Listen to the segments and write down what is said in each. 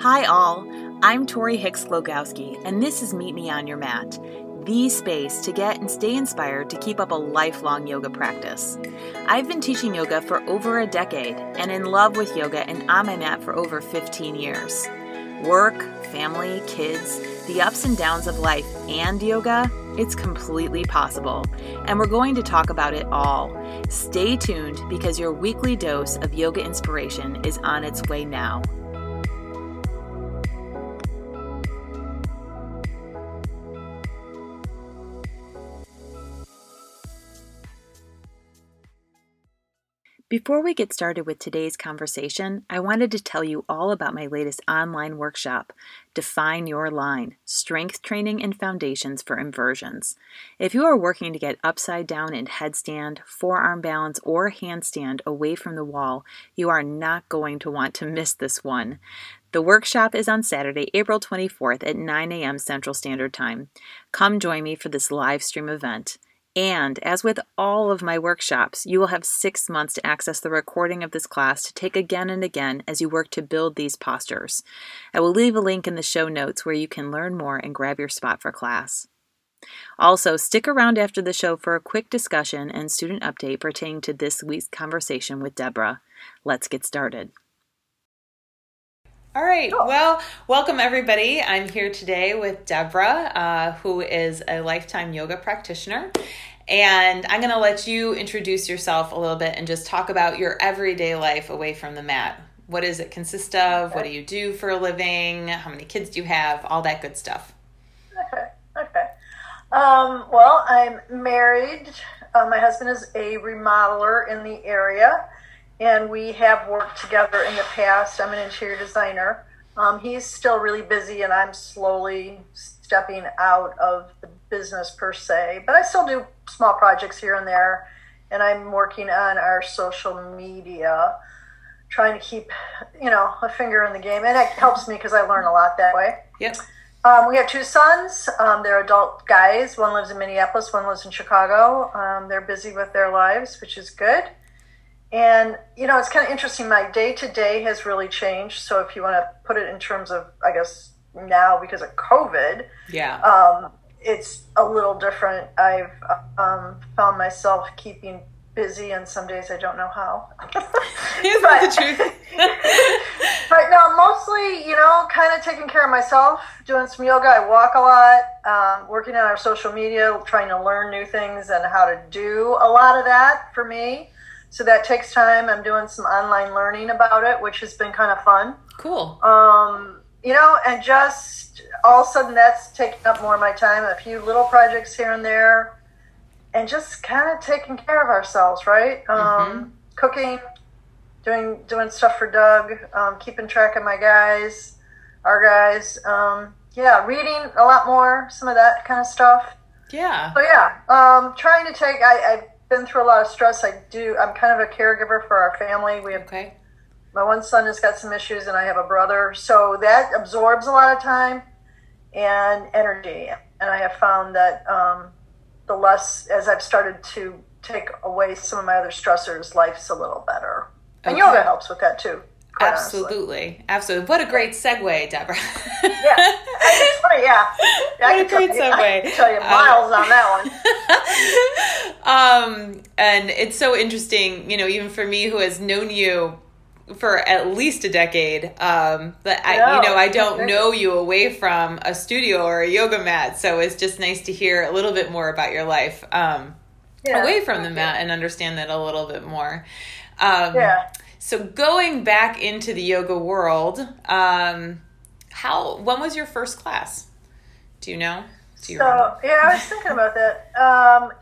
Hi, all. I'm Tori Hicks Logowski, and this is Meet Me on Your Mat, the space to get and stay inspired to keep up a lifelong yoga practice. I've been teaching yoga for over a decade and in love with yoga and on my mat for over 15 years. Work, family, kids, the ups and downs of life, and yoga, it's completely possible. And we're going to talk about it all. Stay tuned because your weekly dose of yoga inspiration is on its way now. Before we get started with today's conversation, I wanted to tell you all about my latest online workshop, Define Your Line Strength Training and Foundations for Inversions. If you are working to get upside down in headstand, forearm balance, or handstand away from the wall, you are not going to want to miss this one. The workshop is on Saturday, April 24th at 9 a.m. Central Standard Time. Come join me for this live stream event. And as with all of my workshops, you will have six months to access the recording of this class to take again and again as you work to build these postures. I will leave a link in the show notes where you can learn more and grab your spot for class. Also, stick around after the show for a quick discussion and student update pertaining to this week's conversation with Debra. Let's get started. All right. Well, welcome everybody. I'm here today with Debra, uh, who is a lifetime yoga practitioner. And I'm going to let you introduce yourself a little bit and just talk about your everyday life away from the mat. What does it consist of? Okay. What do you do for a living? How many kids do you have? All that good stuff. Okay. Okay. Um, well, I'm married. Uh, my husband is a remodeler in the area and we have worked together in the past. I'm an interior designer. Um, he's still really busy, and I'm slowly stepping out of the business per se, but I still do small projects here and there. And I'm working on our social media, trying to keep, you know, a finger in the game, and it helps me because I learn a lot that way. Yep. Um, we have two sons. Um, they're adult guys. One lives in Minneapolis. One lives in Chicago. Um, they're busy with their lives, which is good. And, you know, it's kind of interesting. My day to day has really changed. So if you want to put it in terms of, I guess, now because of COVID, yeah, um, it's a little different. I've um, found myself keeping busy, and some days I don't know how. Is but, the truth? but no, mostly, you know, kind of taking care of myself, doing some yoga. I walk a lot, um, working on our social media, trying to learn new things and how to do a lot of that for me. So that takes time. I'm doing some online learning about it, which has been kind of fun. Cool. Um, you know, and just all of a sudden that's taking up more of my time. A few little projects here and there, and just kind of taking care of ourselves, right? Um, mm-hmm. Cooking, doing doing stuff for Doug, um, keeping track of my guys, our guys. Um, yeah, reading a lot more, some of that kind of stuff. Yeah. So yeah, um, trying to take. I, I been through a lot of stress. I do. I'm kind of a caregiver for our family. We have okay. My one son has got some issues, and I have a brother, so that absorbs a lot of time and energy. And I have found that um, the less, as I've started to take away some of my other stressors, life's a little better. And yoga helps with that too. Absolutely, honestly. absolutely. What a great segue, Debra. yeah. Yeah, I what a great segue. I can tell you miles um, on that one. um, and it's so interesting, you know, even for me who has known you for at least a decade, um, that I, no, you know, I don't know you away from a studio or a yoga mat, so it's just nice to hear a little bit more about your life um, yeah, away from the mat and understand that a little bit more. Um, yeah so going back into the yoga world, um, how when was your first class? Do you know? Do you so remember? yeah, I was thinking about that. Um,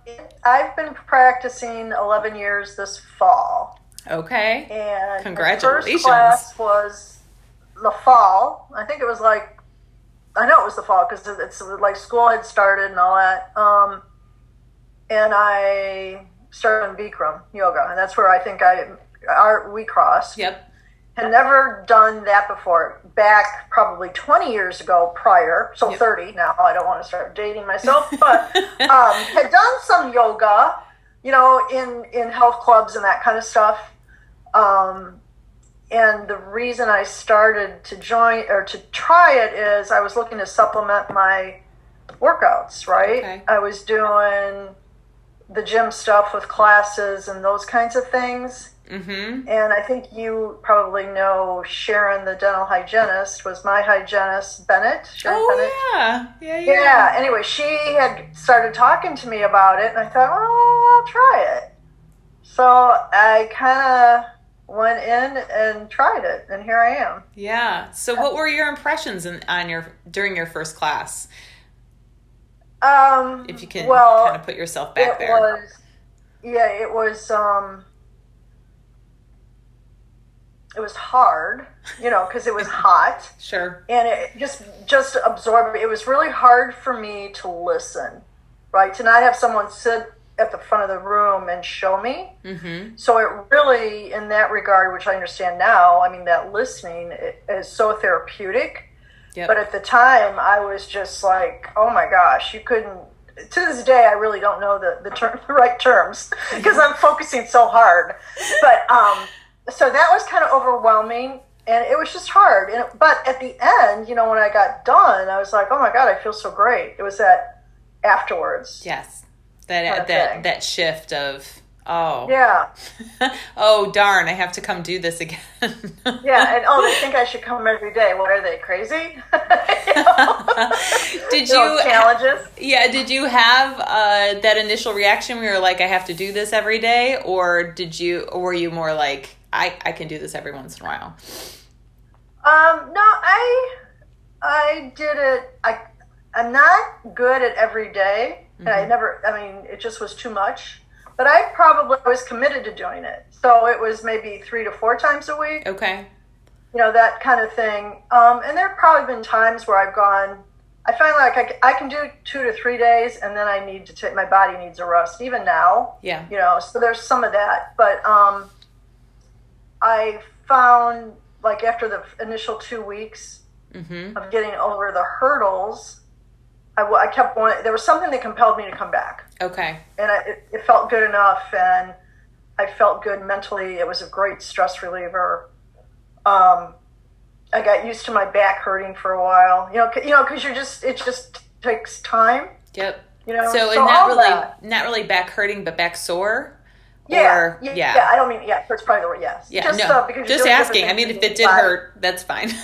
I've been practicing eleven years this fall. Okay. And congratulations. first class was the fall. I think it was like I know it was the fall because it's like school had started and all that. Um, and I started in Bikram yoga, and that's where I think I our we cross. Yep. Had never done that before. Back probably 20 years ago prior, so yep. 30 now. I don't want to start dating myself, but um, had done some yoga, you know, in in health clubs and that kind of stuff. Um, and the reason I started to join or to try it is I was looking to supplement my workouts, right? Okay. I was doing the gym stuff with classes and those kinds of things. Mm-hmm. And I think you probably know Sharon, the dental hygienist, was my hygienist, Bennett. Sharon Bennett. Oh yeah, yeah, yeah. Yeah. Anyway, she had started talking to me about it, and I thought, oh, I'll try it. So I kind of went in and tried it, and here I am. Yeah. So, what were your impressions in, on your during your first class? Um, If you can well, kind of put yourself back it there. was, yeah, it was. Um, it was hard, you know, because it was hot. Sure. and it just just absorb it was really hard for me to listen right to not have someone sit at the front of the room and show me Mm-hmm. so it really in that regard which i understand now i mean that listening is so therapeutic Yep. but at the time i was just like oh my gosh you couldn't to this day i really don't know the, the term the right terms because i'm focusing so hard but um so that was kind of overwhelming and it was just hard and but at the end you know when i got done i was like oh my god i feel so great it was that afterwards yes. That Kind of that thing. that shift of oh yeah oh darn I have to come do this again. yeah and oh they think i should come every day what are they crazy You know? Did You challenges Yeah, did you have uh, that initial reaction where you're like, I have to do this every day? Or did you, or were you more like, I, I can do this every once in a while? Um, no, I I did it. I I'm not good at every day, and I never. I mean, it just was too much. But I probably was committed to doing it, so it was maybe three to four times a week. Okay. You know that kind of thing. Um, and there have probably been times where I've gone. I find like I, I can do two to three days, and then I need to take my body needs a rest. Even now, Yeah. you know so there's some of that but um i found like after the initial two weeks Mm-hmm. of getting over the hurdles I kept wanting there was something that compelled me to come back Okay. and I, it, it felt good enough and i felt good mentally it was a great stress reliever um i got used to my back hurting for a while you know c- you know because you're just it just takes time Yep. you know So, and not really, that. not really back hurting, but back sore? Yeah, Or, yeah, yeah. I don't mean yeah. That's probably the word. Yes. Yeah, just, no, uh, because just asking. I mean, if it did body. hurt, that's fine.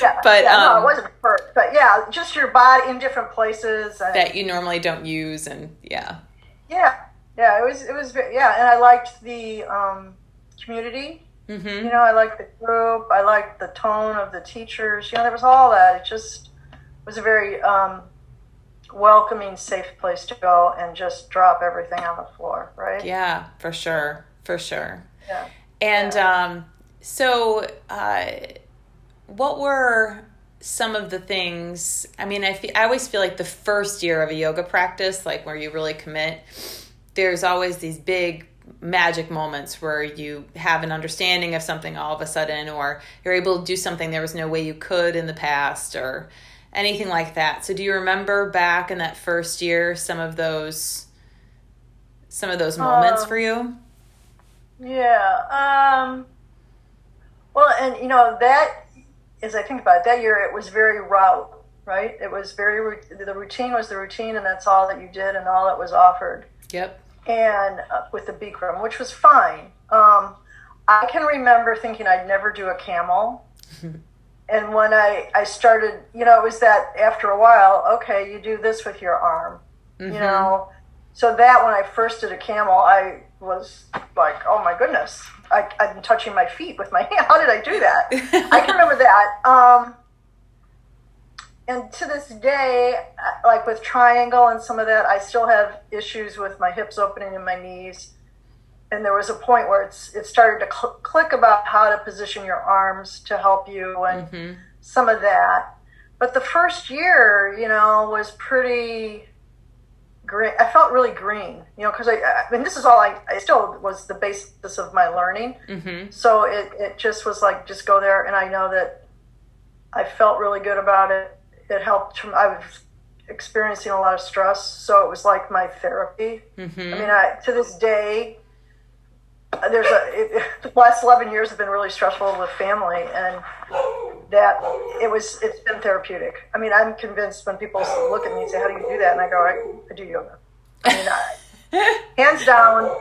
Yeah, but yeah, no, um, it wasn't hurt. But yeah, just your body in different places. And, that you normally don't use, and yeah, yeah, yeah, it was it was very, yeah, and I liked the um, community. mm-hmm. You know, I liked the group. I liked the tone of the teachers. You know, there was all that. It just was a very um, welcoming, safe place to go and just drop everything on the floor. Right? yeah, for sure, for sure. Yeah. And um, so, uh, what were some of the things? I mean, I, fe- I always feel like the first year of a yoga practice, like where you really commit, there's always these big magic moments where you have an understanding of something all of a sudden, or you're able to do something there was no way you could in the past, or anything like that. So, do you remember back in that first year some of those? Some of those moments Um, for you? Yeah. Um, well, and you know that as I think about it, that year, it was very route, right? It was very the routine was the routine, and that's all that you did, and all that was offered. Yep. And uh, with the Bikram, which was fine. Um, I can remember thinking I'd never do a camel. And when I, I started, you know, it was that after a while, okay, you do this with your arm, Mm-hmm. you know. So that when I first did a camel, I was like, oh my goodness, I, I've touching my feet with my hand. How did I do that? I can remember that. Um, and to this day, uh, like with triangle and some of that, I still have issues with my hips opening and my knees. And there was a point where it's it started to cl- click about how to position your arms to help you and Mhm. some of that. But the first year, you know, was pretty green. I felt really green, you know, because I, I mean, this is all I, I still was the basis of my learning. Mm-hmm. So it, it just was like, just go there. And I know that I felt really good about it. It helped. I was experiencing a lot of stress. So it was like my therapy. Mm-hmm. I mean, I, to this day, there's a it, the last 11 years have been really stressful with family and that it was it's been therapeutic i mean i'm convinced when people look at me and say how do you do that and i go i, I do yoga i mean I, hands down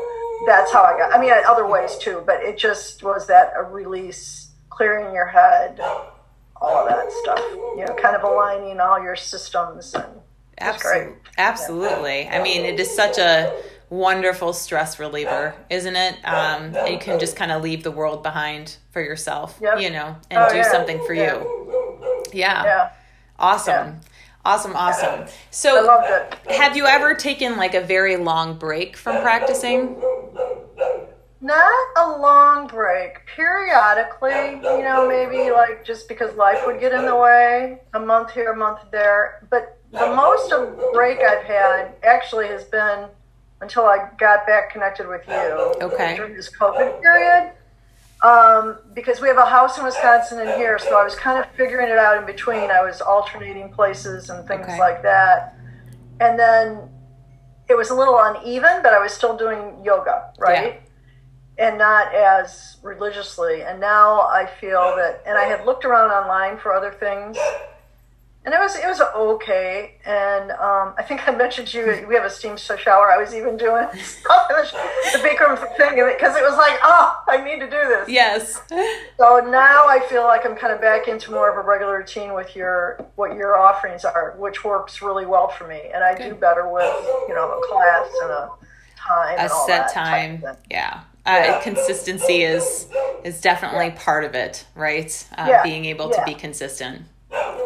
that's how i got i mean other ways too but it just was that a release clearing your head all of that stuff you know kind of aligning all your systems and Absolutely. Absolutely. Yeah. I mean, it is such a wonderful stress reliever, isn't it? Um, you can just kind of leave the world behind for yourself, yep. you know, and oh, do yeah. something for yeah. you. Yeah. yeah. Awesome. Awesome, awesome. So, have you ever taken like a very long break from practicing? Not a long break. Periodically, you know, maybe like just because life would get in the way, a month here, a month there. But the most of break I've had actually has been until I got back connected with you. Okay. During this COVID period. Um, because we have a house in Wisconsin and here, so I was kind of figuring it out in between. I was alternating places and things okay. like that. And then it was a little uneven, but I was still doing yoga, right? Yeah. And not as religiously. And now I feel that, and I had looked around online for other things and it was it was okay. And um, I think I mentioned to you we have a steam shower. I was even doing the Bikram thing because it was like, oh, I need to do this. Yes. So now I feel like I'm kind of back into more of a regular routine with your what your offerings are, which works really well for me. And I Good. do better with you know a class and a time, a set time. Yeah. Uh, yeah. consistency is is definitely part of it, right? Uh, yeah. Being able yeah. to be consistent.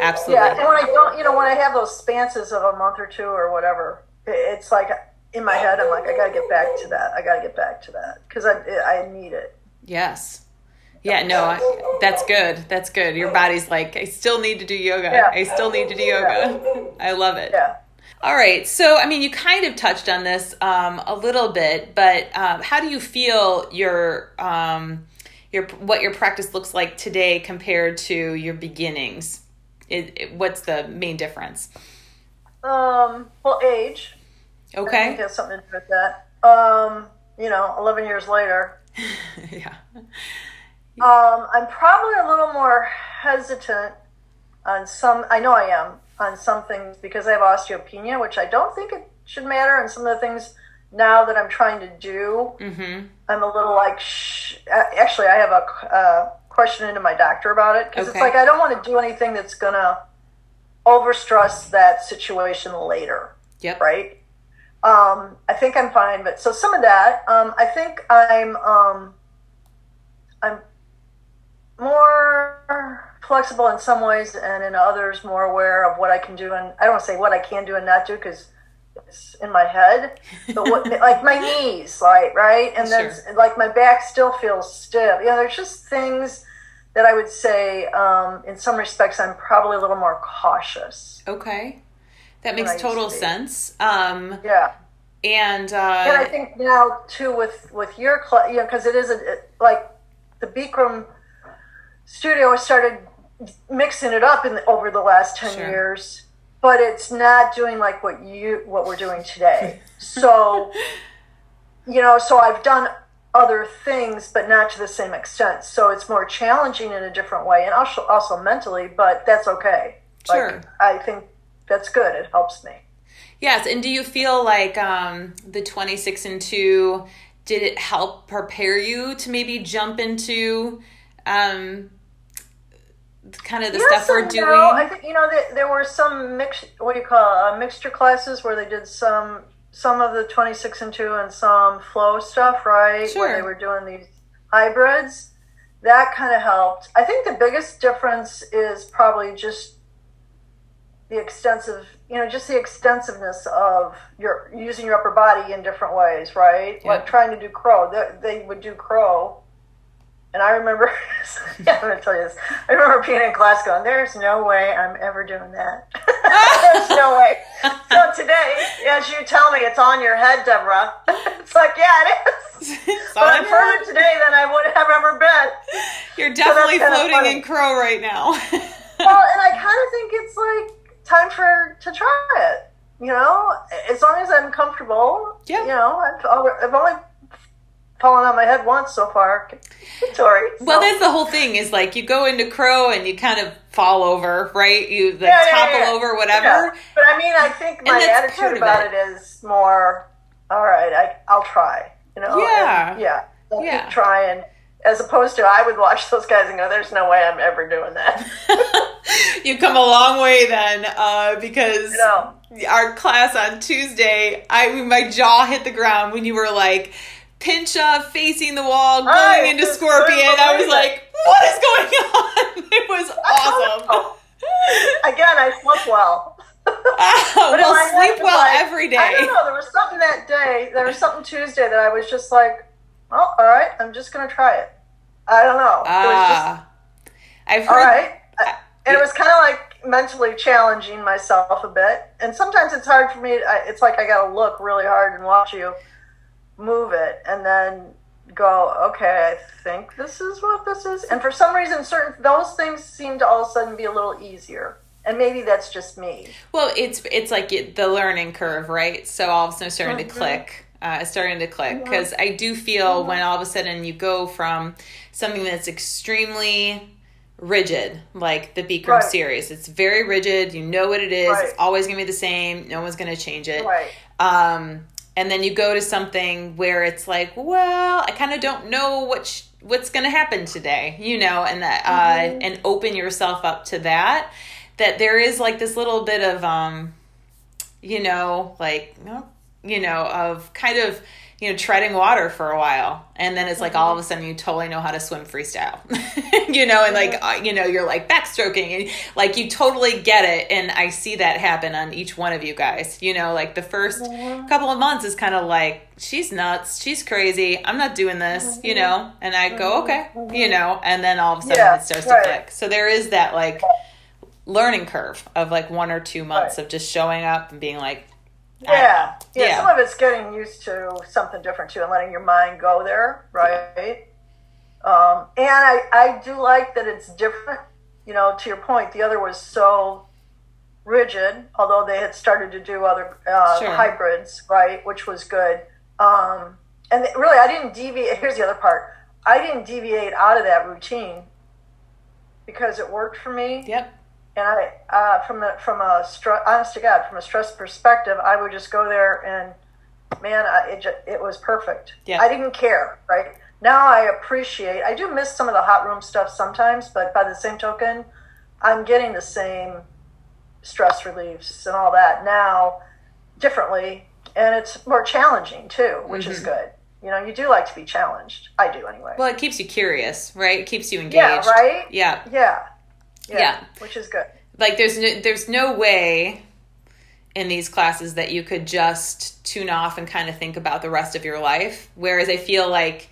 Absolutely. Yeah, and when I don't, you know, when I have those spances of a month or two or whatever, it's like in my head, I'm like, I got to get back to that. I got to get back to that because I I need it. Yes. Yeah, no, I, that's good. That's good. Your body's like, I still need to do yoga. Yeah. I still need to do yoga. Yeah. I love it. Yeah. All right. So, I mean, you kind of touched on this um, a little bit, but um, how do you feel your um, your what your practice looks like today compared to your beginnings? It, it, what's the main difference? Um, well, age. Okay. I think has something to do with that. Um, you know, 11 years later. yeah. Um, I'm probably a little more hesitant on some, I know I am, on some things because I have osteopenia, which I don't think it should matter. And some of the things now that I'm trying to do, mm-hmm. I'm a little like, shh. Actually, I have a, uh, question into my doctor about it because okay. it's like I don't want to do anything that's gonna overstress that situation later. Yep. Right. Um, I think I'm fine, but so some of that. Um, I think I'm um, I'm more flexible in some ways, and in others more aware of what I can do, and I don't say what I can do and not do because it's in my head. But what, like my knees, like right, and then sure. like my back still feels stiff. You know, there's just things that I would say, um, in some respects, I'm probably a little more cautious. Okay, that makes total sense. Um, yeah, and uh, and I think now too with with your class, you know, because it is a, it, like the Bikram studio started mixing it up in the, over the last ten sure. years, but it's not doing like what you what we're doing today. so, you know, so I've done other things, but not to the same extent. So it's more challenging in a different way, and also also mentally. But that's okay. Sure. Like, I think that's good. It helps me. Yes, and do you feel like um, the twenty six and two did it help prepare you to maybe jump into um, kind of the yes stuff we're doing? No. I think you know there, there were some mix. What do you call it, uh, mixture classes where they did some some of the 26 and 2 and some flow stuff, right? Sure. Where they were doing these hybrids. That kind of helped. I think the biggest difference is probably just the extensive, you know, just the extensiveness of your using your upper body in different ways, right? Yeah. Like trying to do crow. They, they would do crow and I remember, yeah, I'm going to tell you this. I remember being in class going, there's no way I'm ever doing that. there's no way. So today, as you tell me, it's on your head, Debra. it's like, yeah, it is. but I'm further today than I would have ever been. You're definitely so floating in crow right now. well, and I kind of think it's like time for to try it. You know, as long as I'm comfortable. Yeah. You know, I've, I've only fallen on my head once so far. Sorry. So. Well, that's the whole thing. Is like you go into crow and you kind of fall over, right? You like, Yeah, yeah, topple yeah. over, whatever. But I mean, I think my attitude about it. it is more, all right, I, I'll try. You know? Yeah. And, yeah. I'll Yeah. keep trying. As opposed to, I would watch those guys and go, there's no way I'm ever doing that. you come a long way then, uh, because our class on Tuesday, I my jaw hit the ground when you were like pinch up, facing the wall, going I into scorpion. I was like, what is going on? It was awesome. Again, I slept well. well, in my sleep well like- every I don't know. There was something that day. There was something Tuesday that I was just like, well, all right, I'm just going to try it. I don't know. it was just, Ah, I've all heard. right. And it was kind of like mentally challenging myself a bit. And sometimes it's hard for me. I- It's like I got to look really hard and watch you move it and then go, okay, I think this is what this is. And for some reason, certain those things seem to all of a sudden be a little easier. And maybe that's just me. Well, it's it's like it, the learning curve, right? So all of a sudden it's starting to Mhm. click. Uh, it's starting to click because I do feel when all of a sudden you go from something that's extremely rigid, like the Bikram Right. series. It's very rigid. You know what it is. Right. It's always going to be the same. No one's going to change it. Right. Um, and then you go to something where it's like, well, I kind of don't know what sh- what's going to happen today, you know, and that uh, and open yourself up to that. That there is like this little bit of, um, you know, like you know, of kind of you know treading water for a while, and then it's like all of a sudden you totally know how to swim freestyle, you know, and like uh, you know you're like backstroking and like you totally get it, and I see that happen on each one of you guys. You know, like the 1st couple of months is kind of like she's nuts, she's crazy, I'm not doing this, you know, mm-hmm. and I go mm-hmm. okay, mm-hmm. you know, and then all of a sudden Yeah, it starts right. to click. So there is that like learning curve of like one or two months Right. of just showing up and being like Yeah. yeah. Yeah. Some of it's getting used to something different too and letting your mind go there, right? Um, and I, I do like that it's different. You know, to your point, the other was so rigid, although they had started to do other uh, Sure. hybrids, right, which was good. Um, and really, I didn't deviate. Here's the other part I didn't deviate out of that routine because it worked for me Yep. And I, uh, from a from a str- honest to God, from a stress perspective, I would just go there and, man, I, it just, it was perfect. Yeah. I didn't care. Right now, I appreciate. I do miss some of the hot room stuff sometimes, but by the same token, I'm getting the same stress reliefs and all that now, differently, and it's more challenging too, which is good. You know, you do like to be challenged. I do anyway. Well, it keeps you curious, right? It keeps you engaged. yeah. Right. Yeah. Yeah. Yeah. Yeah. Which is good. Like there's no, there's no way in these classes that you could just tune off and kind of think about the rest of your life. Whereas I feel like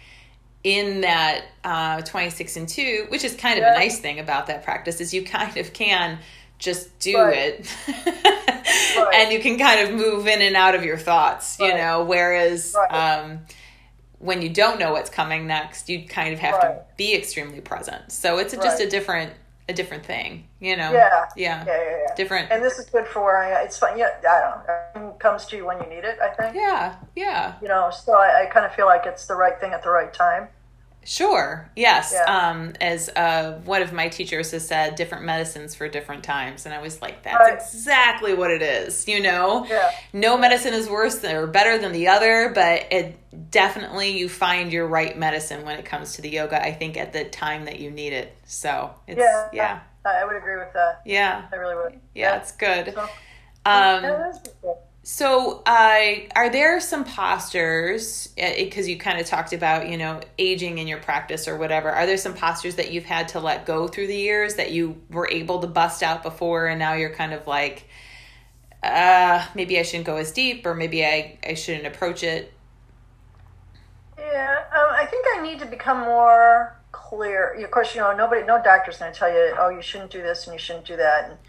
in that uh, 26 and 2, which is kind of Yeah. a nice thing about that practice, is you kind of can just do Right. it and you can kind of move in and out of your thoughts, you know, whereas Right. um, when you don't know what's coming next, you kind of have to be extremely present. So it's a, just a different a different thing, you know. Yeah. Yeah. Yeah. Yeah. yeah. Different. And this is good for where I. It's fun. Yeah, I don't know. Everything comes to you when you need it, I think. Yeah. Yeah. You know, so I, I kind of feel like it's the right thing at the right time. Sure. Yes. Yeah. Um, as uh, one of my teachers has said, different medicines for different times, and I was like, that's Right. exactly what it is. You know, Yeah. no medicine is worse than, or better than the other, but it definitely you find your right medicine when it comes to the yoga. I think at the time that you need it. So it's Yeah. yeah, I would agree with that. yeah, I really would. yeah. It's good. So, Um, So, uh, are there some postures, because you kind of talked about, you know, aging in your practice or whatever, are there some postures that you've had to let go through the years that you were able to bust out before and now you're kind of like, uh, maybe I shouldn't go as deep or maybe I, I shouldn't approach it? Yeah, um, I think I need to become more clear. Of course, you know, nobody, no doctor's going to tell you, oh, you shouldn't do this and you shouldn't do that. And,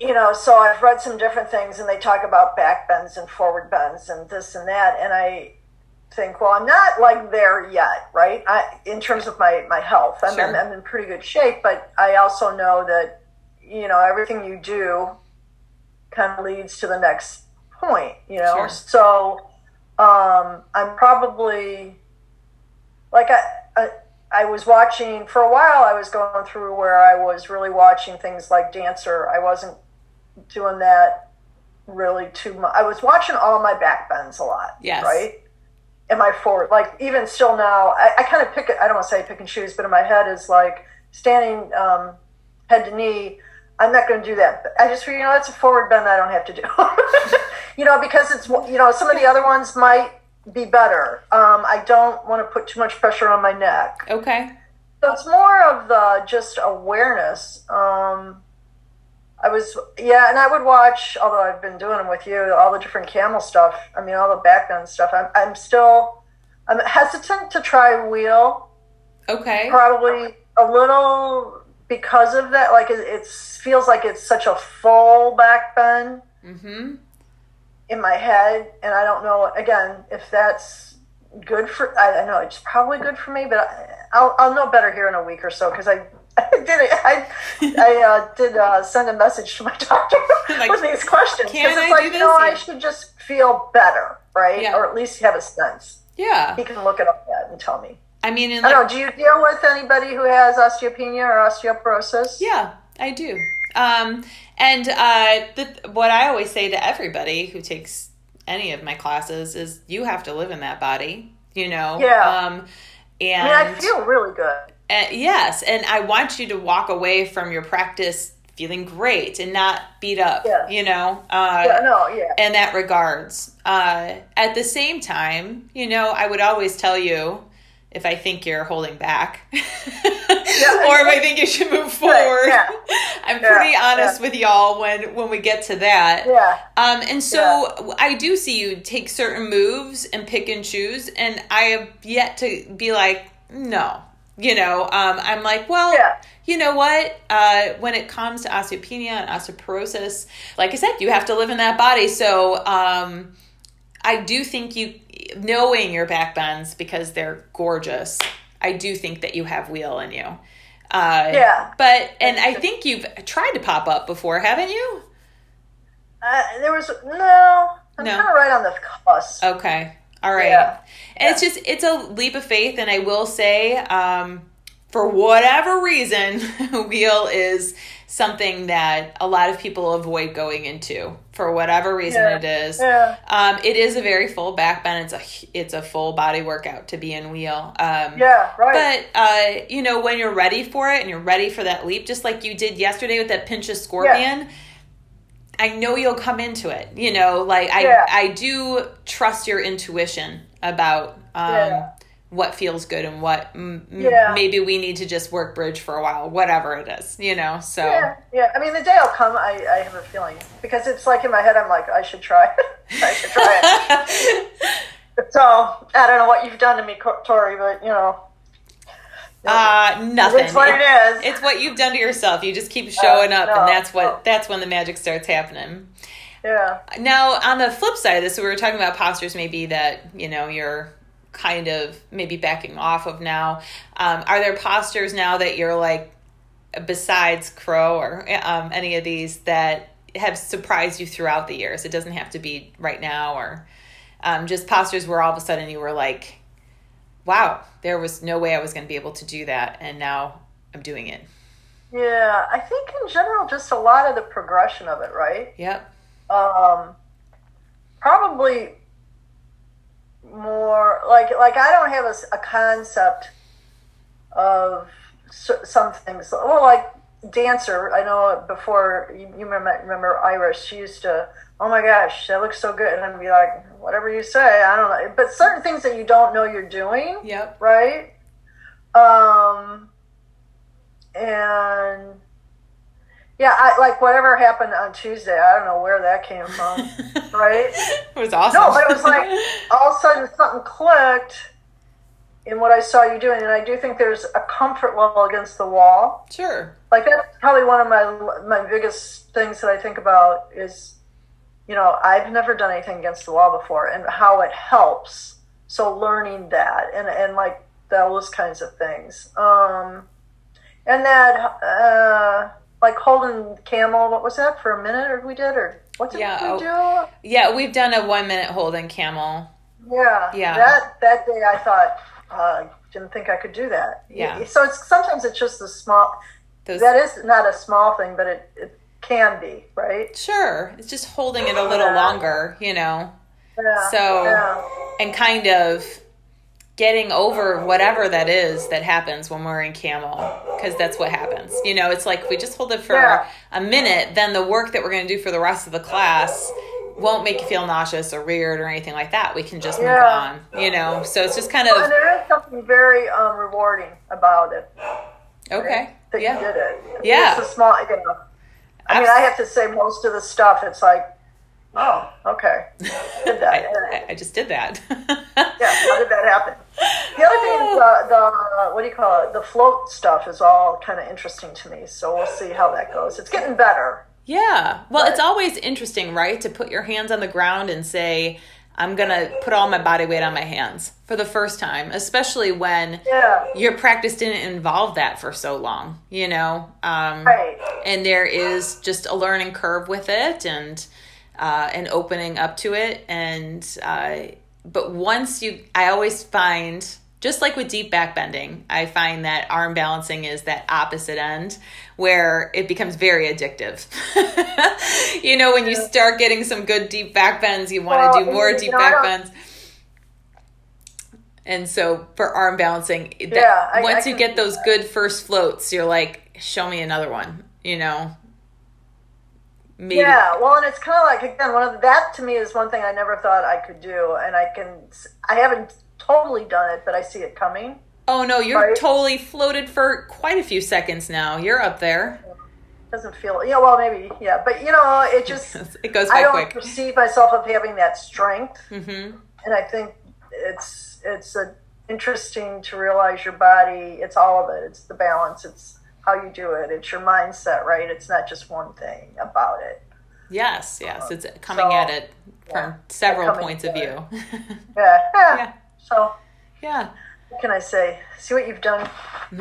you know, so I've read some different things and they talk about back bends and forward bends and this and that. And I think, well, I'm not like there yet, right? I, in terms of my, my health, I'm, Sure. I'm, I'm in pretty good shape, but I also know that, you know, everything you do kind of leads to the next point, you know? Sure. So, Um, I'm probably like I, I I was watching for a while. I was going through where I was really watching things like Dancer. I wasn't doing that really too much. I was watching all my back bends a lot. Yes. Right. In my forward, like even still now, I, I kind of pick it. I don't want to say pick and choose, but in my head is like standing um, head to knee. I'm not going to do that. I just figure, you know, that's a forward bend I don't have to do. you know, because it's, you know, some of the other ones might be better. Um, I don't want to put too much pressure on my neck. Okay. So it's more of the just awareness. Um, I was, yeah, and I would watch, although I've been doing them with you, all the different camel stuff. I mean, all the back bend stuff. I'm, I'm still, I'm hesitant to try wheel. Okay. Probably a little because of that. Like it, it feels like it's such a full back bend Mm-hmm. in my head, and I don't know again if that's good for. I, I know it's probably good for me, but I, I'll I'll know better here in a week or so because I. I did it. I, I uh, did uh, send a message to my doctor Like, with these questions because it's I like you know? I should just feel better, right? Yeah. Or at least have a sense. Yeah. He can look at all that and tell me. I mean, in I like, don't know. Do you deal with anybody who has osteopenia or osteoporosis? Yeah, I do. Um, and uh, the, what I always say to everybody who takes any of my classes is you have to live in that body, you know? Yeah. Um, and, I mean, I feel really good. Uh, yes, and I want you to walk away from your practice feeling great and not beat up, Yeah. you know? Uh, Yeah, no, yeah. in that regards. Uh, at the same time, you know, I would always tell you if I think you're holding back or if I think you should move forward. yeah. I'm Yeah, pretty honest yeah. with y'all when when we get to that. Yeah. Um, and so I do see you take certain moves and pick and choose, and I have yet to be like, no. You know, um, I'm like, well, Yeah. you know what? Uh, when it comes to osteopenia and osteoporosis, like I said, you have to live in that body. So um, I do think you, knowing your back bends because they're gorgeous, I do think that you have wheel in you. Uh, Yeah. But, and I think you've tried to pop up before, haven't you? Uh, there was no. I'm No. kind of right on the cusp. Okay. All right. Yeah. And it's just it's a leap of faith and I will say um for whatever reason wheel is something that a lot of people avoid going into for whatever reason Yeah. it is. Yeah. Um it is a very full back bend. It's a it's a full body workout to be in wheel. Um Yeah. Right. but uh, you know, when you're ready for it and you're ready for that leap, just like you did yesterday with that pinch of scorpion, I know you'll come into it. You know, like I Yeah. I do trust your intuition about um, Yeah. what feels good and what m- Yeah. maybe we need to just work bridge for a while, whatever it is. You know, so yeah. Yeah. I mean, the day will come. I, I have a feeling because it's like in my head. I'm like, I should try. I should try it. so I don't know what you've done to me, Tori, but you know, uh, nothing. it's what it is. It's what you've done to yourself. You just keep showing up, no, and that's what no. that's when the magic starts happening. yeah. Now, on the flip side of this, we were talking about postures maybe that, you know, you're kind of maybe backing off of now. Um, are there postures now that you're like, besides Crow or um, any of these that have surprised you throughout the years? It doesn't have to be right now or um, just postures where all of a sudden you were like, wow, there was no way I was going to be able to do that. And now I'm doing it. Yeah. I think in general, just a lot of the progression of it, right? Yep. um, probably more like like I don't have a concept of s- some things. Well, like dancer, I know before you, you remember, remember Iris. She used to, oh my gosh, that looks so good, and I'd be like, whatever you say, I don't know. But certain things that you don't know you're doing, Yep. right? Um, and yeah, I like whatever happened on Tuesday. I don't know where that came from, right? It was awesome. No, but it was like all of a sudden something clicked in what I saw you doing, and I do think there's a comfort level against the wall. sure. Like that's probably one of my my biggest things that I think about is, you know, I've never done anything against the wall before, and how it helps. So learning that and and like those kinds of things, um, and that uh, like holding camel. What was that for a minute? Or we did, or what did Yeah, we oh. do? Yeah, we've done a one minute holding camel. Yeah. Yeah. That that day I thought uh, didn't think I could do that. Yeah. So it's sometimes it's just the small. Those, That is not a small thing, but it, it can be, right? sure. It's just holding it a little Yeah. longer, you know, Yeah. So- yeah. and kind of getting over whatever that is that happens when we're in camel because that's what happens you know it's like if we just hold it for a minute then the work that we're going to do for the rest of the class won't make you feel nauseous or weird or anything like that we can just move on you know so it's just kind of there is something very um, rewarding about it. okay That yeah you did it. Yeah. It's a small. You know, I mean, I have to say most of the stuff. It's like, oh, okay, did that. I, I just did that Yeah, how did that happen? The other thing is the, the what do you call it? The float stuff is all kind of interesting to me. So we'll see how that goes. It's getting better. Yeah. Well, it's always interesting, right? To put your hands on the ground and say, I'm going to put all my body weight on my hands for the first time, especially when Yeah. your practice didn't involve that for so long, you know? Um, Right. And there is just a learning curve with it and, uh, and opening up to it. And, uh, but once you, I always find, just like with deep back bending, I find that arm balancing is that opposite end where it becomes very addictive. you know, when you start getting some good deep back bends, you want to Well, do more deep back bends. And so for arm balancing, that, Yeah, I- once I you get those that. good first floats, you're like, show me another one, you know? Maybe. Yeah. Well, and it's kind of like again one of that to me is one thing I never thought I could do, and I can. I haven't totally done it, but I see it coming. Oh no, you're Right. totally floated for quite a few seconds now. You're up there. Doesn't feel. Yeah. Well, maybe. Yeah. But you know, it just. It goes I don't quick. perceive myself of having that strength. hmm and I think it's it's a, interesting to realize your body. It's all of it. It's the balance. It's how you do it. It's your mindset, right? It's not just one thing about it. Yes, yes. It's coming So, at it from yeah, several points of view. Yeah. yeah. Yeah. So yeah. what can I say? See what you've done.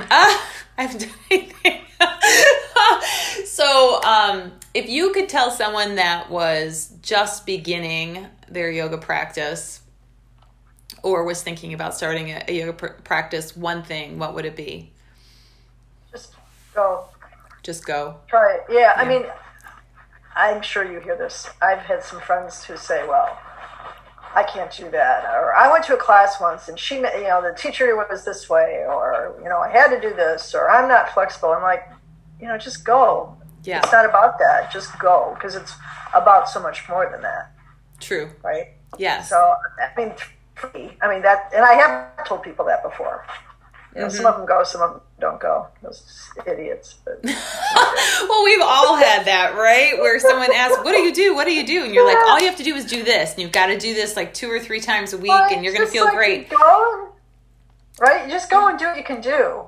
Ah, I haven't done anything. so, um, if you could tell someone that was just beginning their yoga practice or was thinking about starting a, a yoga pr- practice, one thing, what would it be? Just go Just go. try it. Yeah. I mean, I'm sure you hear this. I've had some friends who say, "Well." I can't do that. Or I went to a class once and she, you know, the teacher was this way, or, you know, I had to do this, or I'm not flexible. I'm like, you know, just go. Yeah, It's not about that. Just go because it's about so much more than that, true. right? Yeah. So, I mean, free. I mean that, and I have told people that before. You know, Mm-hmm. some of them go, some of them don't go. Those idiots. But well, we've all had that, right? Where someone asks, "What do you do? What do you do?" And you're like, "All you have to do is do this, and you've got to do this like two or three times a week, and you're going to feel like great." Go, right? You just go and do what you can do.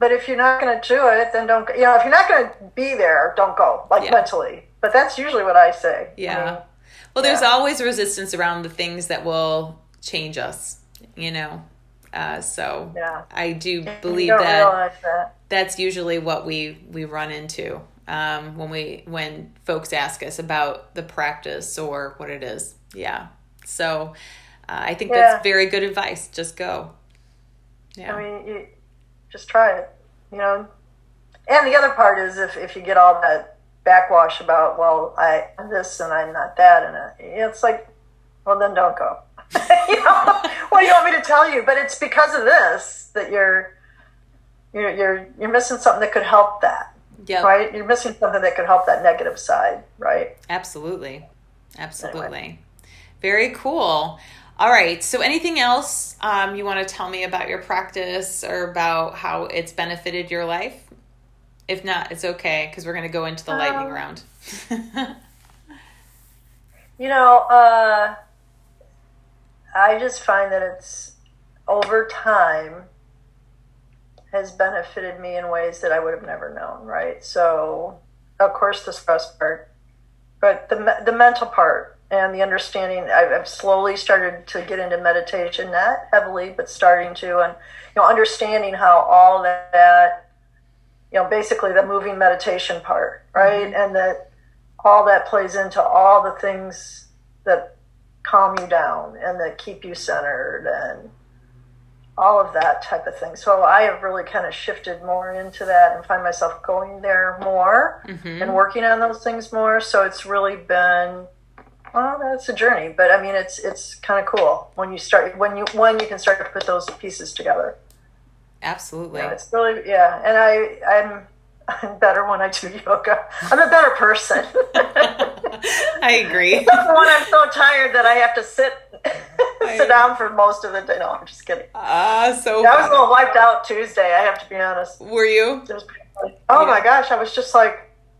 But if you're not going to do it, then don't. go. You know, if you're not going to be there, don't go. Like Yeah. mentally. But that's usually what I say. I Yeah. mean, Well, there's Yeah. always resistance around the things that will change us, you know. Uh, so Yeah. I do believe that that. that's usually what we we run into um, when we when folks ask us about the practice or what it is. Yeah. So uh, I think Yeah. that's very good advice. Just go. Yeah. I mean, you just try it, you know. And the other part is if, if you get all that backwash about, well, I am this and I'm not that, and it's like, well, then don't go. you know, what do you want me to tell you? But it's because of this that you're you're you're you're missing something that could help that, yeah. right? You're missing something that could help that negative side, right? Absolutely. Absolutely. Very cool. All right. So, anything else um, you want to tell me about your practice or about how it's benefited your life? If not, it's okay because we're going to go into the lightning Um, round. You know, uh, I just find that it's over time has benefited me in ways that I would have never known, right? So, of course, the stress part, but the, the mental part and the understanding, I've, I've slowly started to get into meditation, not heavily, but starting to, and, you know, understanding how all that, you know, basically the moving meditation part, right? Mm-hmm. And that all that plays into all the things that calm you down and that keep you centered and all of that type of thing. So I have really kind of shifted more into that and find myself going there more Mm-hmm. and working on those things more. So it's really been well, that's a journey, but I mean it's it's kind of cool when you start when you when you can start to put those pieces together. Absolutely. Yeah, it's really yeah, and I I'm I'm better when I do yoga. I'm a better person. I agree. Except for when I'm so tired that I have to sit sit down for most of the day. No, I'm just kidding. Ah, so I was a little wiped out Tuesday. I have to be honest. Were you? Was. Oh my gosh, I was just like,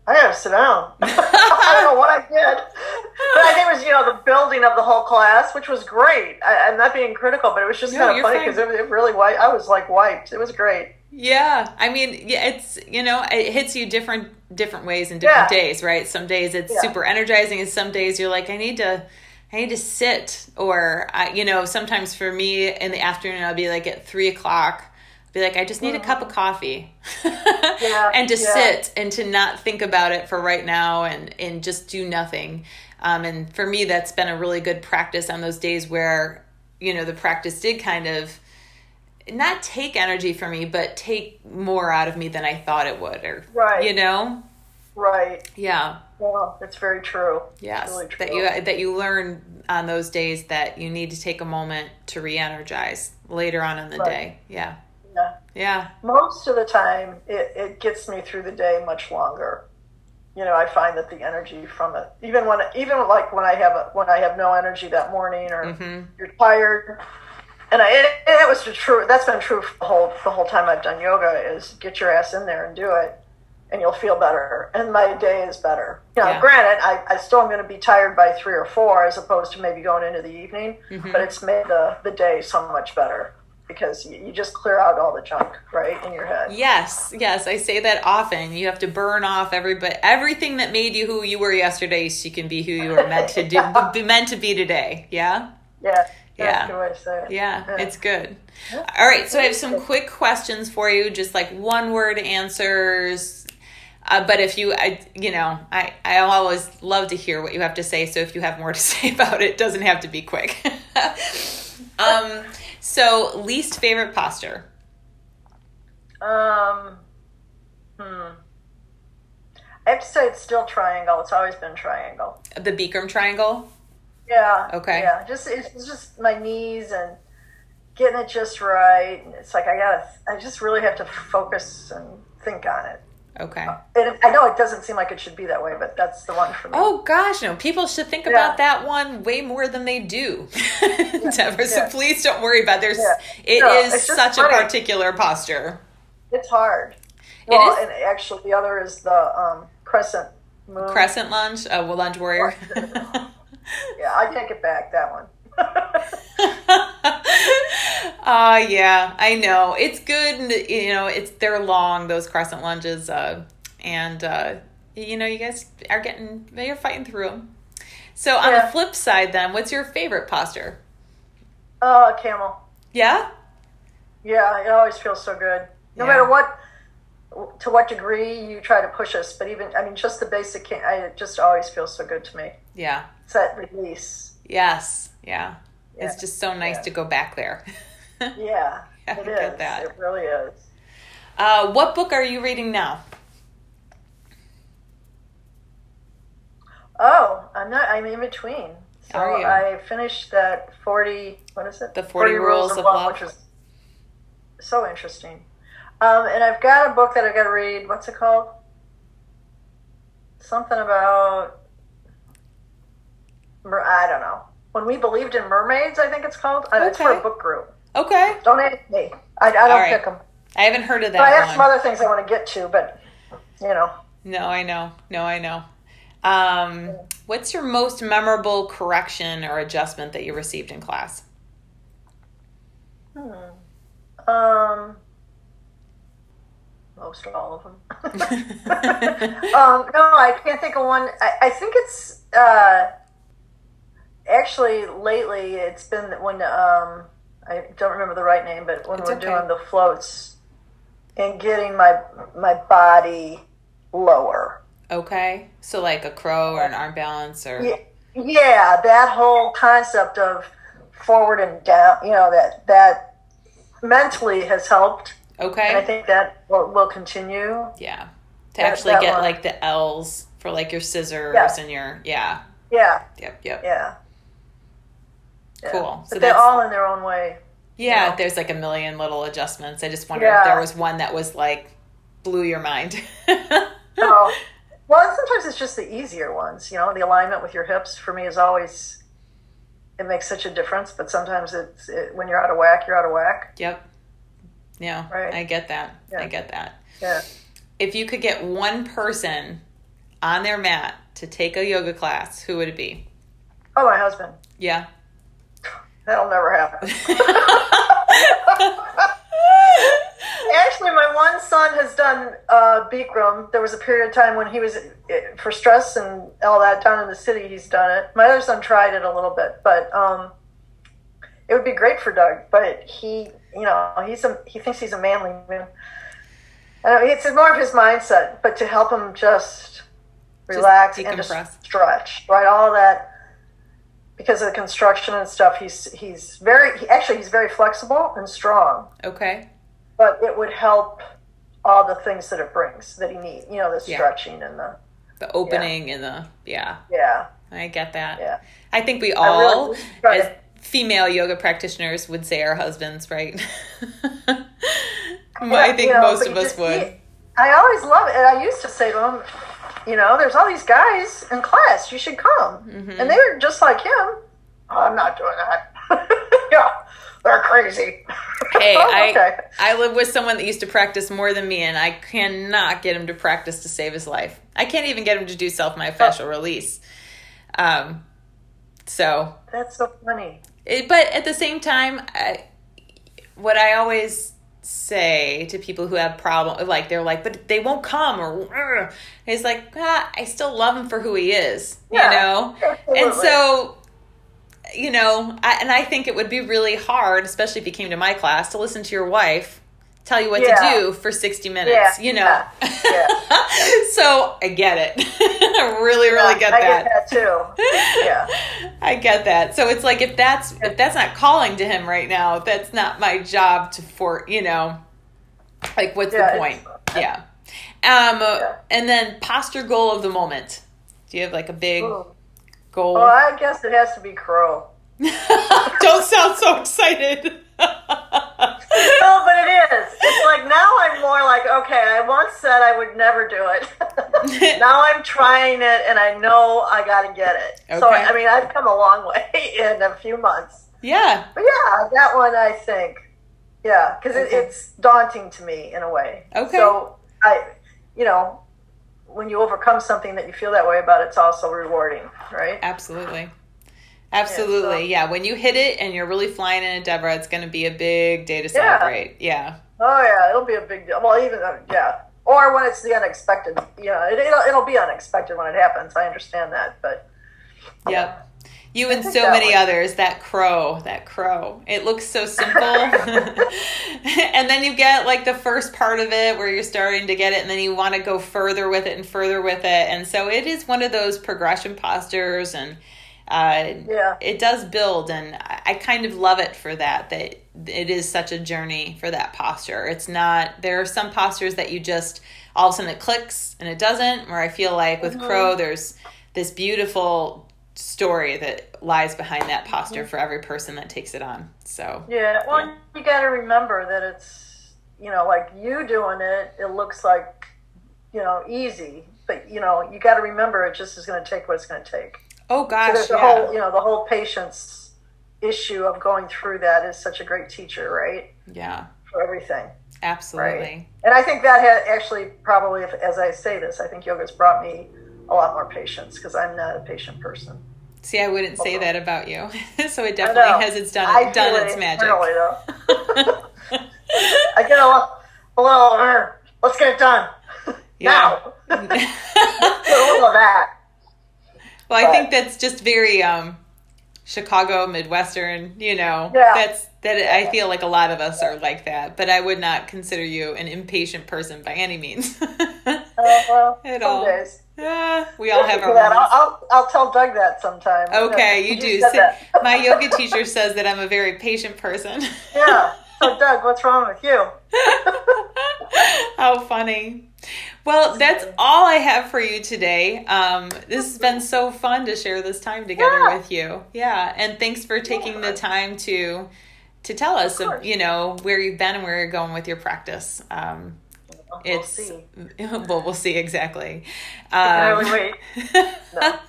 I gotta sit down. I don't know what I did, but I think it was you know the building of the whole class, which was great. I, I'm not being critical, but it was just No, kind of funny because it, it really wi- I was like wiped. It was great. Yeah, I mean, yeah, it's you know, it hits you different different ways and different Yeah. days, right? Some days it's Yeah. super energizing, and some days you're like, I need to, I need to sit, or I, you know, sometimes for me in the afternoon, I'll be like at three o'clock, be like, I just need a cup of coffee, and to yeah. sit and to not think about it for right now, and and just do nothing. Um, and for me, that's been a really good practice on those days where you know the practice did kind of not take energy from me, but take more out of me than I thought it would, or Right. you know, Right. yeah, yeah, it's very true. yes, Really that you that you learn on those days that you need to take a moment to re-energize later on in the Right. day. Yeah, Yeah. yeah, Most of the time, it, it gets me through the day much longer. You know, I find that the energy from it, even when, even like when I have a, when I have no energy that morning, or Mm-hmm. you're tired, and I, it, it was true. That's been true for the whole the whole time I've done yoga. Is get your ass in there and do it, and you'll feel better, and my day is better. You know, Yeah. granted, I, I still am going to be tired by three or four, as opposed to maybe going into the evening, Mm-hmm. but it's made the the day so much better because you, just clear out all the junk right in your head. yes, yes. I say that often. You have to burn off every but everything that made you who you were yesterday, so you can be who you were meant to do, be meant to be today. Yeah. Yeah. Yeah. That's a good way to say it. Yeah, it's good. All right, so I have some quick questions for you, just like one word answers. Uh, but if you, I, you know, I, I always love to hear what you have to say. So if you have more to say about it, it doesn't have to be quick. um, so least favorite posture. Um, hmm. I have to say it's still triangle. It's always been triangle. The Bikram triangle. Yeah. Okay. Yeah. Just it's, just my knees and getting it just right. And it's like I gotta. I just really have to focus and think on it. Okay. And I know it doesn't seem like it should be that way, but that's the one for me. Oh gosh, no! People should think Yeah. about that one way more than they do. Deborah, so yeah. please don't worry about. There's Yeah. it No, is such a particular posture. It's hard. Well, is- and actually, the other is the um, crescent moon. Crescent lunge, uh, well, lunge warrior. Yeah, I take it back. That one. uh yeah, I know. It's good, and, you know, it's they're long those crescent lunges uh and uh you know, you guys are getting you're fighting through them. So on Yeah. the flip side then, what's your favorite posture? Oh, camel. Yeah? Yeah, it always feels so good. No Yeah. matter what, to what degree you try to push us, but even I mean, just the basic. I, it just always feels so good to me. Yeah. It's that release. Yes. Yeah. It's just so nice Yeah. to go back there. Yeah, Yeah, it is. that. It really is. Uh what book are you reading now? Oh, I'm not. I'm in between. So? I finished that forty. What is it? The 40 Rules of Love. which was so interesting. Um, and I've got a book that I've got to read. What's it called? Something about. mer- I don't know. When we believed in mermaids, I think it's called. Uh, It's for a book group. Okay. Don't ask me. I, I don't right. pick them. I haven't heard of that. But I have that some other things I want to get to, but you know. No, I know. No, I know. Um, what's your most memorable correction or adjustment that you received in class? Hmm. Um, most all of them. um, no, I can't think of one. I, I think it's uh, actually lately. It's been when um, I don't remember the right name, but when It's we're okay. doing the floats and getting my my body lower. Okay. So like a crow or an arm balance or Yeah, Yeah, that whole concept of forward and down, you know, that that mentally has helped. Okay. And I think that will, will continue. Yeah. To That- actually that get one. like the L's for like your scissors Yeah. and your yeah. Yeah, Yep, yep. yeah. Yeah. Cool. But So they're all in their own way. Yeah, know? there's like a million little adjustments. I just wonder if there was one that was like blew your mind. Oh, well, sometimes it's just the easier ones. You know, the alignment with your hips for me is always it makes such a difference. But sometimes it's it, when you're out of whack, you're out of whack. yep. Yeah, Right. I get that. I get that. Yeah. If you could get one person on their mat to take a yoga class, who would it be? Oh, my husband. Yeah. That'll never happen. Actually, my one son has done uh, Bikram. There was a period of time when he was eh, for stress and all that down in the city. He's done it. My other son tried it a little bit, but um, it would be great for Doug. But he, you know, he's a he thinks he's a manly man. Uh, it's more of his mindset, but to help him just relax and just stretch, right? All that because of the construction and stuff. He's he's very he, actually he's very flexible and strong okay. but it would help all the things that it brings that he needs. You know, the Yeah. stretching and the The opening and the yeah. yeah, I get that. yeah. I think we I really all, as to- female yoga practitioners, would say our husbands, right? I think you know, most of us just- would. you- I always love it. I used to say to him, you know, there's all these guys in class. You should come. Mm-hmm. And they were just like him. "Oh, I'm not doing that. yeah, they're crazy. Hey, Oh, I okay. I live with someone that used to practice more than me, and I cannot get him to practice to save his life. I can't even get him to do self myofascial release. Um, so, That's so funny. It, but at the same time, I, what I always say to people who have problem, like they're like, but they won't come, or it's like, ah, I still love him for who he is, you Yeah, know. And so, you know, I, and I think it would be really hard, especially if you came to my class, to listen to your wife tell you what Yeah. to do for 60 minutes, Yeah, you know. yeah, so I get it. I really, really get I that. get that too. Yeah. I get that. So it's like if that's if that's not calling to him right now, that's not my job to for you know, like what's the point? Yeah. Um, and then posture goal of the moment. Do you have like a big Ooh. goal? Well, I guess it has to be crow. Don't sound so excited. No, but it is. It's like now I'm more like, okay, I once said I would never do it. now I'm trying it and I know I got to get it. So, I mean, I've come a long way in a few months. yeah. But yeah, that one I think, yeah, because Okay. it, it's daunting to me in a way. Okay. So, I, you know, when you overcome something that you feel that way about, it's also rewarding, right? Absolutely. Absolutely. Yeah, so- When you hit it and you're really flying in it, Deborah, it's going to be a big day to celebrate. Yeah. Oh yeah, it'll be a big deal. Well, even uh, yeah, or when it's the unexpected. You know, it, it'll it'll be unexpected when it happens. I understand that, but Yep. You and so many one- others. That crow, that crow. It looks so simple. and then you get like the first part of it where you're starting to get it, and then you want to go further with it and further with it. And so it is one of those progression postures, and uh, yeah, it does build. And I, kind of love it for that, that it is such a journey for that posture. It's not, there are some postures that you just, all of a sudden it clicks and it doesn't, where I feel like with crow, there's this beautiful story that lies behind that posture for every person that takes it on. So, yeah. Well, Yeah. you got to remember that it's you know like you doing it. It looks like you know easy, but you know you got to remember it just is going to take what it's going to take. Oh So gosh, there's the yeah. whole you know the whole patience issue of going through that is such a great teacher, right? yeah, For everything. absolutely. And I think that had actually probably, if, as I say this, I think yoga's brought me a lot more patience because I'm not a patient person. See, I wouldn't say that about you. so it definitely has its done, I done its it magic. I get a little, a little uh, let's get it done now. a little of that. Well, I think that's just very um, Chicago Midwestern. You know, Yeah. that's that. I feel like a lot of us are like that, but I would not consider you an impatient person by any means. Uh, well, At all. days. Yeah, we all have our that. I'll. I'll, I'll tell Doug that sometime. Okay, you He do. So- My yoga teacher says that I'm a very patient person. Yeah. So, Doug, what's wrong with you? How funny. Well, that's all I have for you today. Um, this has been so fun to share this time together Yeah. with you. Yeah, and thanks for taking the time to to tell us, of, you know, where you've been and where you're going with your practice. Um, We'll it's see. well, we'll see exactly. I Um, wait. No.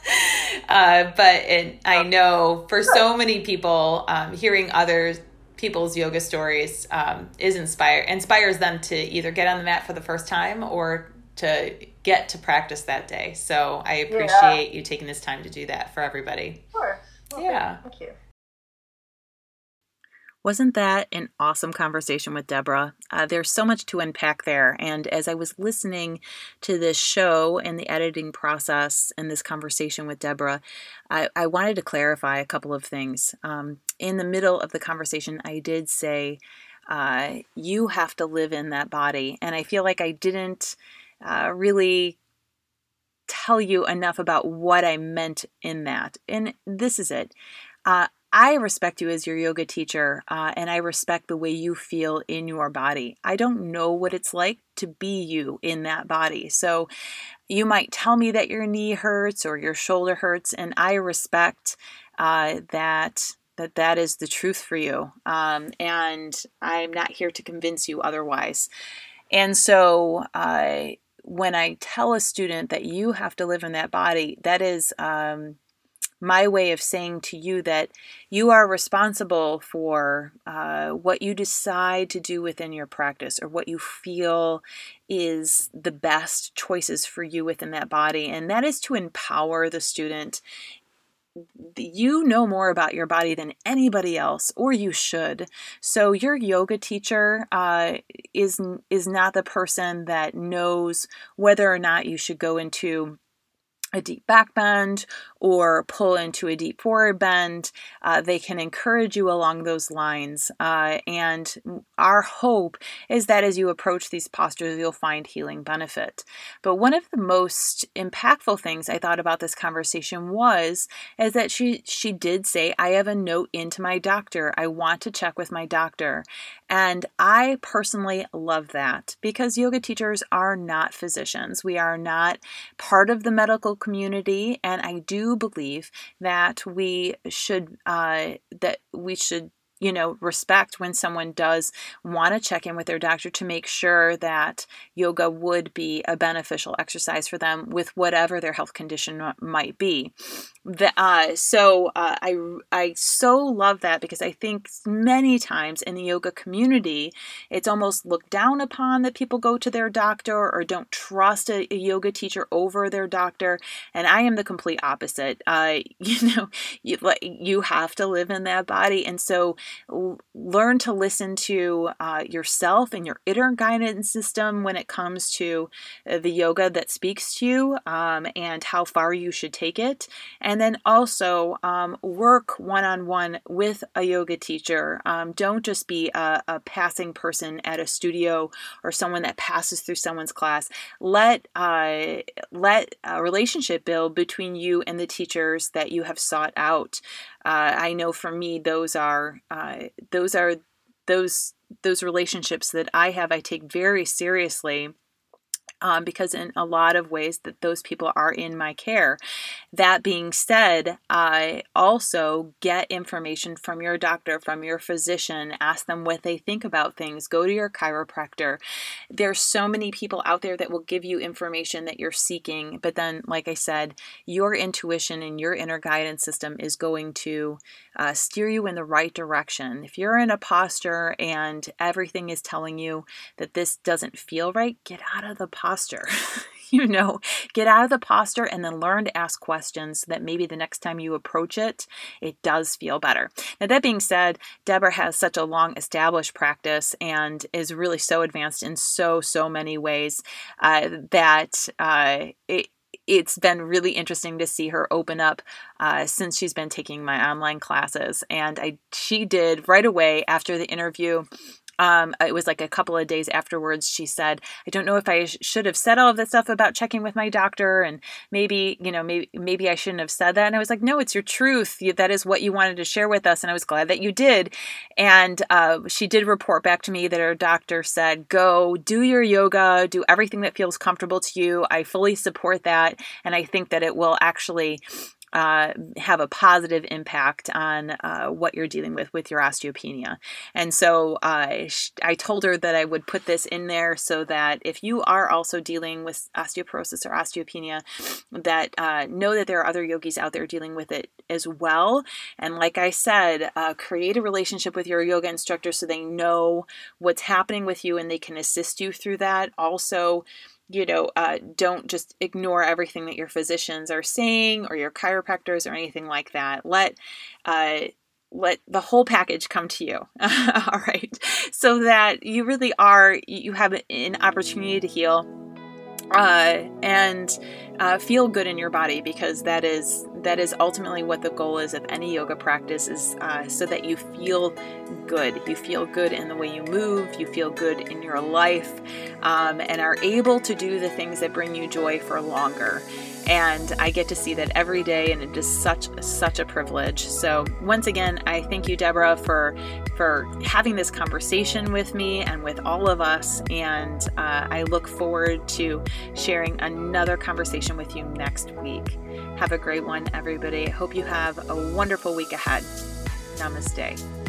uh, but it, I know for so many people, um, hearing other people's yoga stories um, is inspire inspires them to either get on the mat for the first time or to get to practice that day. So I appreciate you taking this time to do that for everybody. Sure. Okay, Yeah. Thank you. Wasn't that an awesome conversation with Deborah? Uh, there's so much to unpack there. And as I was listening to this show and the editing process and this conversation with Deborah, I, I wanted to clarify a couple of things. Um, in the middle of the conversation, I did say, uh, You have to live in that body. And I feel like I didn't uh, really tell you enough about what I meant in that. And this is it. Uh, I respect you as your yoga teacher, uh, and I respect the way you feel in your body. I don't know what it's like to be you in that body. So you might tell me that your knee hurts or your shoulder hurts, and I respect uh, that. That that is the truth for you, um, and I'm not here to convince you otherwise. And so, uh, when I tell a student that you have to live in that body, that is um, my way of saying to you that you are responsible for uh, what you decide to do within your practice or what you feel is the best choices for you within that body. And that is to empower the student. You know more about your body than anybody else, or you should. So your yoga teacher uh, is is not the person that knows whether or not you should go into a deep back bend or pull into a deep forward bend. Uh, they can encourage you along those lines. Uh, and our hope is that as you approach these postures, you'll find healing benefit. But one of the most impactful things I thought about this conversation was is that she she did say, "I have a note into my doctor. I want to check with my doctor." And I personally love that because yoga teachers are not physicians. We are not part of the medical community, and I do believe that we should uh, that we should you know respect when someone does want to check in with their doctor to make sure that yoga would be a beneficial exercise for them with whatever their health condition might be the, uh, so uh, I, I so love that because I think many times in the yoga community, it's almost looked down upon that people go to their doctor or don't trust a, a yoga teacher over their doctor. And I am the complete opposite. Uh, you know, you, you have to live in that body. And so l- learn to listen to uh, yourself and your inner guidance system when it comes to uh, the yoga that speaks to you um, and how far you should take it and then also um, work one on one with a yoga teacher. Um, don't just be a, a, passing person at a studio or someone that passes through someone's class. Let uh, let a relationship build between you and the teachers that you have sought out. Uh, I know for me, those are uh, those are those those relationships that I have. I take very seriously um, because in a lot of ways that those people are in my care. That being said, I also get information from your doctor, from your physician, ask them what they think about things, go to your chiropractor. There's so many people out there that will give you information that you're seeking, but then, like I said, your intuition and your inner guidance system is going to uh, steer you in the right direction. If you're in a posture and everything is telling you that this doesn't feel right, get out of the posture. you know, get out of the posture and then learn to ask questions so that maybe the next time you approach it, it does feel better. Now, that being said, Deborah has such a long established practice and is really so advanced in so, so many ways uh, that uh, it, it's been really interesting to see her open up uh, since she's been taking my online classes. And I, she did right away after the interview um, it was like a couple of days afterwards, she said, I don't know if I sh- should have said all of this stuff about checking with my doctor and maybe, you know, maybe, maybe I shouldn't have said that. And I was like, no, it's your truth. that is what you wanted to share with us. And I was glad that you did. And uh, she did report back to me that her doctor said, go do your yoga, do everything that feels comfortable to you. I fully support that. And I think that it will actually uh, have a positive impact on uh, what you're dealing with with your osteopenia. And so uh, I told her that I would put this in there so that if you are also dealing with osteoporosis or osteopenia, that uh, know that there are other yogis out there dealing with it as well. And like I said, uh, create a relationship with your yoga instructor so they know what's happening with you and they can assist you through that. Also, you know, uh, don't just ignore everything that your physicians are saying or your chiropractors or anything like that. Let uh, let the whole package come to you. All right. So that you really are you have an opportunity to heal. Uh, and uh, feel good in your body because that is that is ultimately what the goal is of any yoga practice is uh, so that you feel good. You feel good in the way you move. You feel good in your life um, and are able to do the things that bring you joy for longer. And I get to see that every day, and it is such such a privilege. So once again, I thank you, Deborah, for for having this conversation with me and with all of us, and uh, I look forward to sharing another conversation with you next week. Have a great one, everybody. Hope you have a wonderful week ahead. Namaste.